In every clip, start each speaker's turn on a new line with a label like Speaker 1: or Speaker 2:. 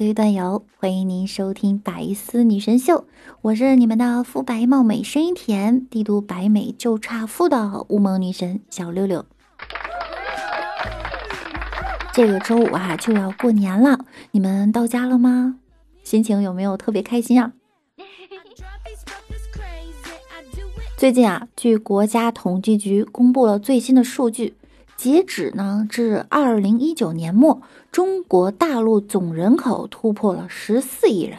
Speaker 1: 各位段友，欢迎您收听《白丝女神秀》，我是你们的肤白貌美、声音甜、帝都白美就差富的乌蒙女神小六六。这个周五啊就要过年了，你们到家了吗？心情有没有特别开心啊？最近啊，据国家统计局公布了最新的数据。截止呢至二零一九年末，中国大陆总人口突破了十四亿人，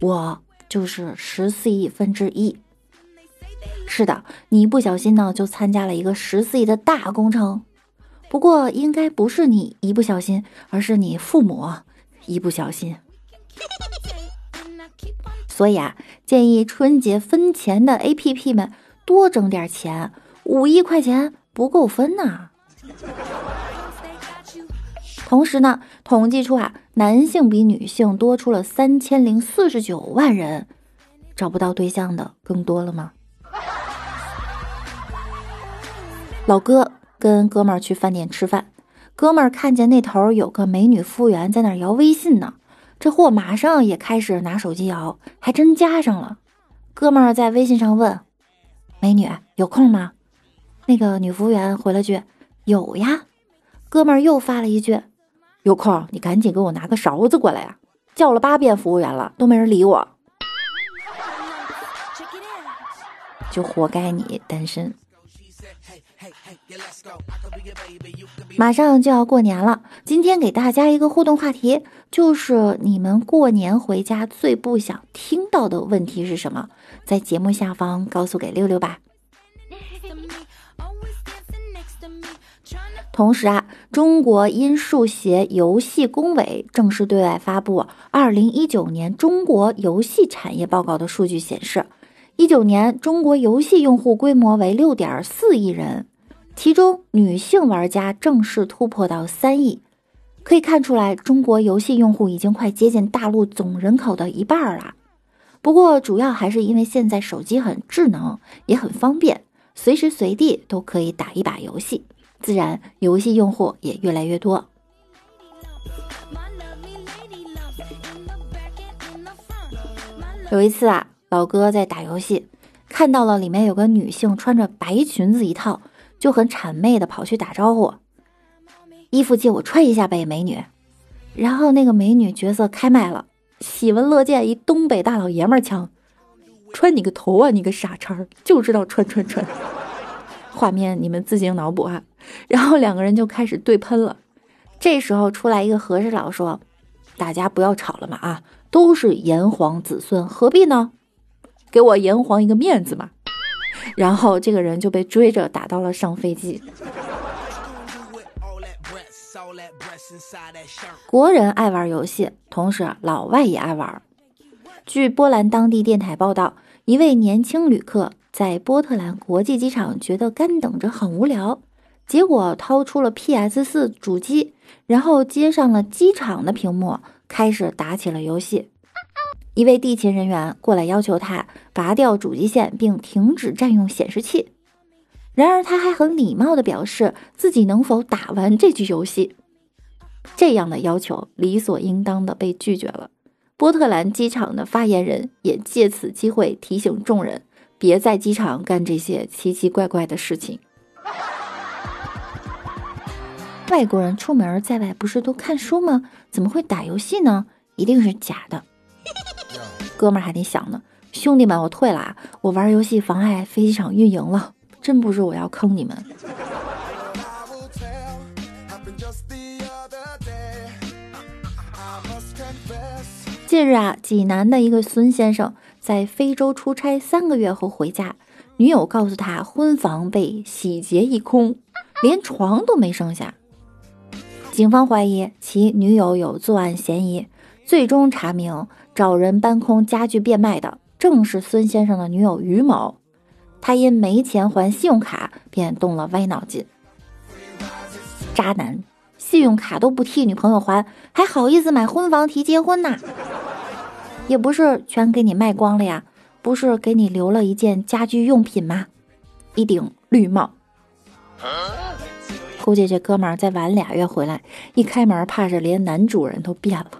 Speaker 1: 我就是十四亿分之一。是的，你不小心呢就参加了一个十四亿的大工程。不过应该不是你一不小心，而是你父母一不小心。所以啊，建议春节分钱的 APP 们多挣点钱，五亿块钱。不够分呐！同时呢，统计出啊，男性比女性多出了三千零四十九万人，找不到对象的更多了吗？老哥跟哥们儿去饭店吃饭，哥们儿看见那头有个美女服务员在那摇微信呢，这货马上也开始拿手机摇，还真加上了。哥们儿在微信上问：“美女有空吗？”那个女服务员回了句：“有呀。”哥们儿又发了一句：“有空你赶紧给我拿个勺子过来呀！”叫了八遍服务员了，都没人理我，就活该你单身。马上就要过年了，今天给大家一个互动话题，就是你们过年回家最不想听到的问题是什么？在节目下方告诉给六六吧。同时啊，中国音数协游戏工委正式对外发布《二零一九年中国游戏产业报告》的数据显示，一九年中国游戏用户规模为六点四亿人，其中女性玩家正式突破到三亿。可以看出来，中国游戏用户已经快接近大陆总人口的一半了。不过，主要还是因为现在手机很智能，也很方便，随时随地都可以打一把游戏。自然，游戏用户也越来越多。有一次啊，老哥在打游戏，看到了里面有个女性穿着白裙子一套，就很谄媚的跑去打招呼：“衣服借我穿一下呗，美女。”然后那个美女角色开麦了，喜闻乐见，一东北大老爷们儿腔：“穿你个头啊，你个傻叉，就知道穿穿穿。” 画面你们自行脑补啊，然后两个人就开始对喷了。这时候出来一个和事佬说：“大家不要吵了嘛啊，都是炎黄子孙，何必呢？给我炎黄一个面子嘛。”然后这个人就被追着打到了上飞机。国人爱玩游戏，同时老外也爱玩。据波兰当地电台报道，一位年轻旅客。在波特兰国际机场，觉得干等着很无聊，结果掏出了 PS 四主机，然后接上了机场的屏幕，开始打起了游戏。一位地勤人员过来要求他拔掉主机线，并停止占用显示器。然而他还很礼貌地表示自己能否打完这局游戏。这样的要求理所应当的被拒绝了。波特兰机场的发言人也借此机会提醒众人。别在机场干这些奇奇怪怪的事情。外国人出门在外不是都看书吗？怎么会打游戏呢？一定是假的。哥们儿还得想呢，兄弟们，我退了啊！我玩游戏妨碍飞机场运营了，真不是我要坑你们。近日啊，济南的一个孙先生。在非洲出差三个月后回家，女友告诉他婚房被洗劫一空，连床都没剩下。警方怀疑其女友有作案嫌疑，最终查明找人搬空家具变卖的正是孙先生的女友于某。他因没钱还信用卡，便动了歪脑筋。渣男，信用卡都不替女朋友还，还好意思买婚房提结婚呐？也不是全给你卖光了呀，不是给你留了一件家居用品吗？一顶绿帽。估计这哥们儿再晚俩月回来，一开门，怕是连男主人都变了。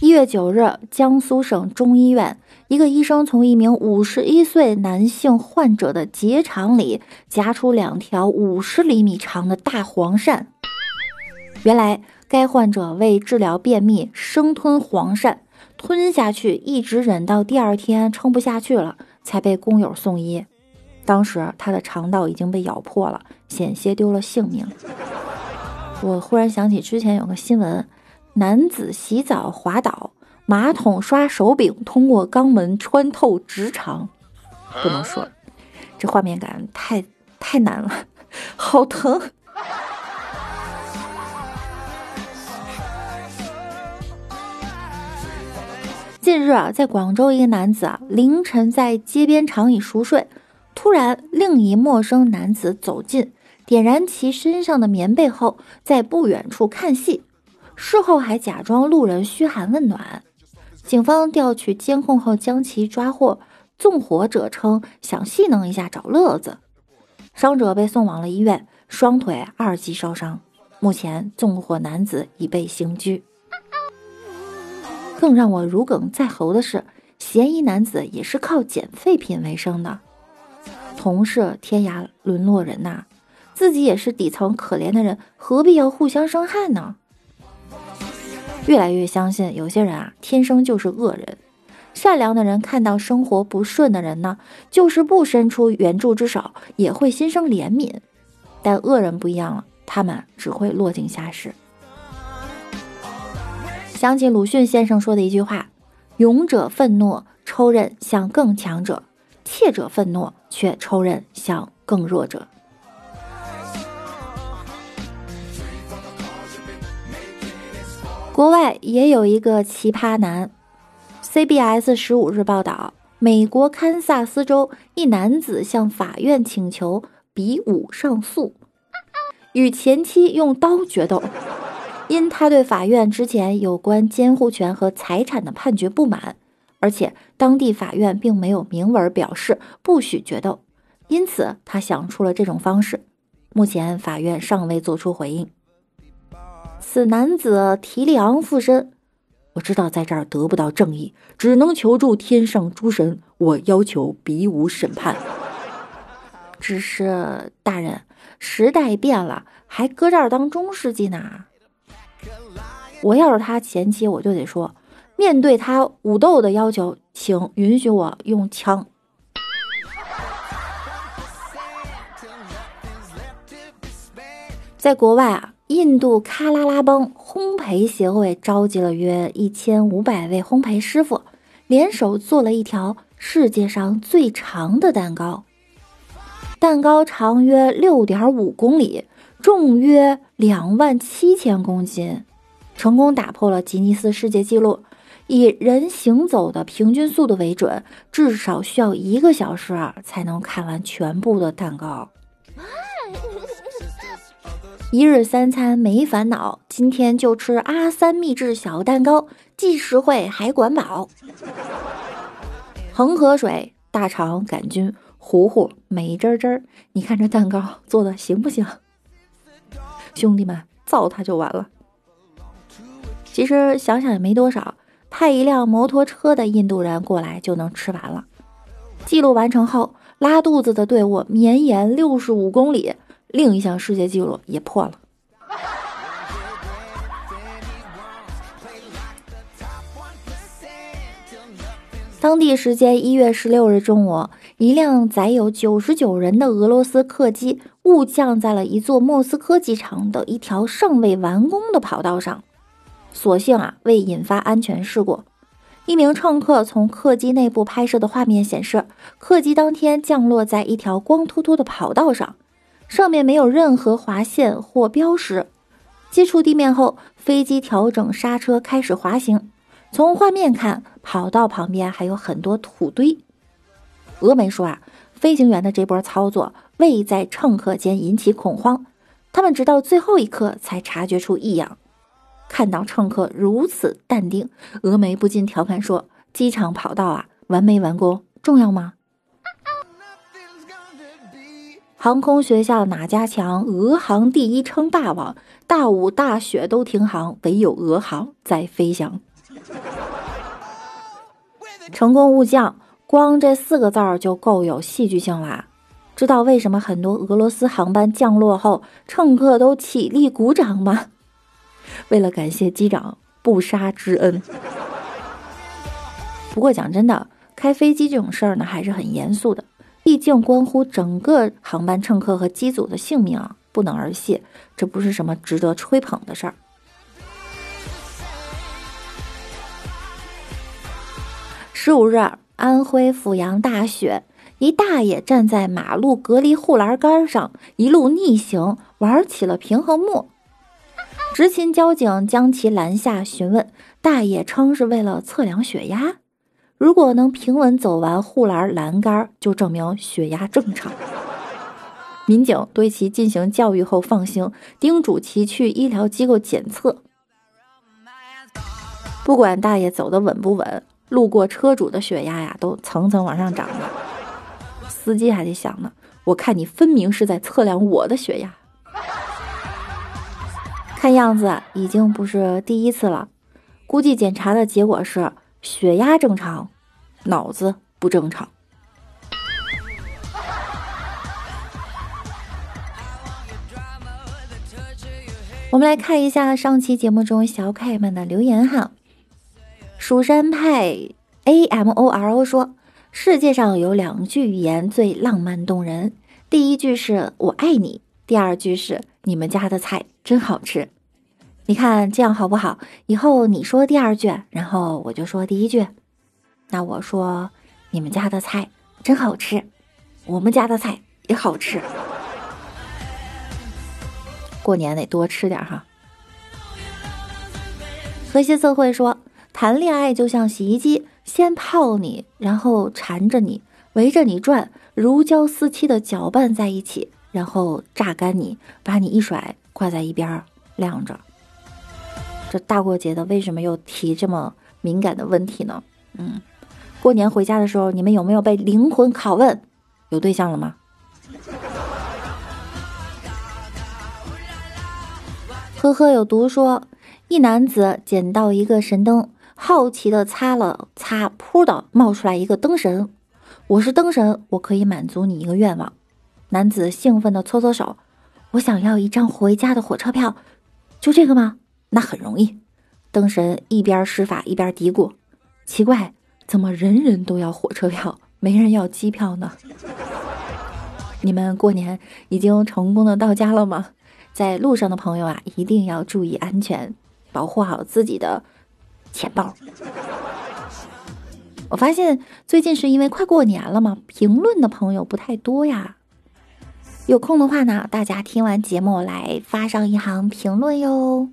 Speaker 1: 一月九日，江苏省中医院，一个医生从一名五十一岁男性患者的结肠里夹出两条五十厘米长的大黄鳝。原来，该患者为治疗便秘，生吞黄鳝，吞下去，一直忍到第二天撑不下去了，才被工友送医。当时他的肠道已经被咬破了，险些丢了性命。我忽然想起之前有个新闻。男子洗澡滑倒，马桶刷手柄通过肛门穿透直肠，不能说，这画面感太太难了，好疼。近日啊，在广州，一个男子啊凌晨在街边长椅熟睡，突然另一陌生男子走近，点燃其身上的棉被后，在不远处看戏。事后还假装路人嘘寒问暖，警方调取监控后将其抓获。纵火者称想戏弄一下找乐子，伤者被送往了医院，双腿二级烧伤。目前纵火男子已被刑拘。更让我如鲠在喉的是，嫌疑男子也是靠捡废品为生的。同是天涯沦落人呐，自己也是底层可怜的人，何必要互相伤害呢？越来越相信有些人啊，天生就是恶人。善良的人看到生活不顺的人呢，就是不伸出援助之手，也会心生怜悯。但恶人不一样了，他们只会落井下石。想起鲁迅先生说的一句话：“勇者愤怒，抽刃向更强者；怯者愤怒，却抽刃向更弱者。”国外也有一个奇葩男。CBS 十五日报道，美国堪萨斯州一男子向法院请求比武上诉，与前妻用刀决斗，因他对法院之前有关监护权和财产的判决不满，而且当地法院并没有明文表示不许决斗，因此他想出了这种方式。目前法院尚未作出回应。此男子提利昂附身，我知道在这儿得不到正义，只能求助天上诸神。我要求比武审判。只是大人，时代变了，还搁这儿当中世纪呢。我要是他前妻，我就得说，面对他武斗的要求，请允许我用枪。在国外啊。印度喀拉拉邦烘焙协会召集了约一千五百位烘焙师傅，联手做了一条世界上最长的蛋糕。蛋糕长约六点五公里，重约两万七千公斤，成功打破了吉尼斯世界纪录。以人行走的平均速度为准，至少需要一个小时才能看完全部的蛋糕。一日三餐没烦恼，今天就吃阿三秘制小蛋糕，既实惠还管饱。恒河水，大肠杆菌，糊糊美滋滋。你看这蛋糕做的行不行？兄弟们，造它就完了。其实想想也没多少，派一辆摩托车的印度人过来就能吃完了。记录完成后，拉肚子的队伍绵延六十五公里。另一项世界纪录也破了。当地时间一月十六日中午，一辆载有九十九人的俄罗斯客机误降在了一座莫斯科机场的一条尚未完工的跑道上，所幸啊未引发安全事故。一名乘客从客机内部拍摄的画面显示，客机当天降落在一条光秃秃的跑道上。上面没有任何划线或标识。接触地面后，飞机调整刹车，开始滑行。从画面看，跑道旁边还有很多土堆。峨眉说啊，飞行员的这波操作未在乘客间引起恐慌，他们直到最后一刻才察觉出异样。看到乘客如此淡定，峨眉不禁调侃说：“机场跑道啊，完没完工重要吗？”航空学校哪家强？俄航第一称霸王，大雾大雪都停航，唯有俄航在飞翔。成功误降。光这四个字儿就够有戏剧性啦！知道为什么很多俄罗斯航班降落后，乘客都起立鼓掌吗？为了感谢机长不杀之恩。不过讲真的，开飞机这种事儿呢，还是很严肃的，毕竟关乎整个航班乘客和机组的性命啊，不能儿戏。这不是什么值得吹捧的事儿。十五日。安徽阜阳大雪，一大爷站在马路隔离护栏杆上，一路逆行玩起了平衡木。执勤交警将其拦下询问，大爷称是为了测量血压，如果能平稳走完护栏栏杆，就证明血压正常。民警对其进行教育后放行，叮嘱其去医疗机构检测。不管大爷走的稳不稳。路过车主的血压呀，都层层往上涨了。司机还得想呢，我看你分明是在测量我的血压。看样子已经不是第一次了，估计检查的结果是血压正常，脑子不正常。我们来看一下上期节目中小可爱们的留言哈。蜀山派 A M O R O 说：“世界上有两句语言最浪漫动人，第一句是我爱你，第二句是你们家的菜真好吃。你看这样好不好？以后你说第二句，然后我就说第一句。那我说你们家的菜真好吃，我们家的菜也好吃。过年得多吃点哈。”和谐社会说。谈恋爱就像洗衣机，先泡你，然后缠着你，围着你转，如胶似漆的搅拌在一起，然后榨干你，把你一甩，挂在一边晾着。这大过节的，为什么又提这么敏感的问题呢？嗯，过年回家的时候，你们有没有被灵魂拷问？有对象了吗？呵呵，有毒说，一男子捡到一个神灯。好奇的擦了擦，噗的冒出来一个灯神。我是灯神，我可以满足你一个愿望。男子兴奋的搓搓手，我想要一张回家的火车票，就这个吗？那很容易。灯神一边施法一边嘀咕：奇怪，怎么人人都要火车票，没人要机票呢？你们过年已经成功的到家了吗？在路上的朋友啊，一定要注意安全，保护好自己的。钱包，我发现最近是因为快过年了嘛，评论的朋友不太多呀。有空的话呢，大家听完节目来发上一行评论哟。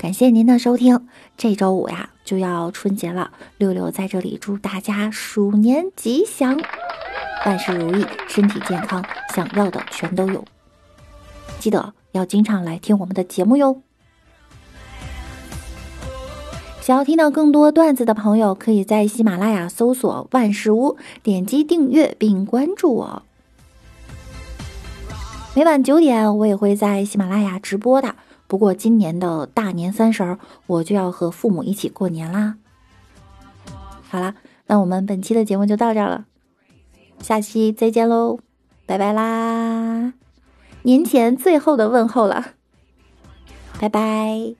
Speaker 1: 感谢您的收听，这周五呀就要春节了，六六在这里祝大家鼠年吉祥，万事如意，身体健康，想要的全都有。记得要经常来听我们的节目哟。想要听到更多段子的朋友，可以在喜马拉雅搜索“万事屋”，点击订阅并关注我。每晚九点，我也会在喜马拉雅直播的。不过今年的大年三十儿，我就要和父母一起过年啦。好啦，那我们本期的节目就到这儿了，下期再见喽，拜拜啦！年前最后的问候了，拜拜。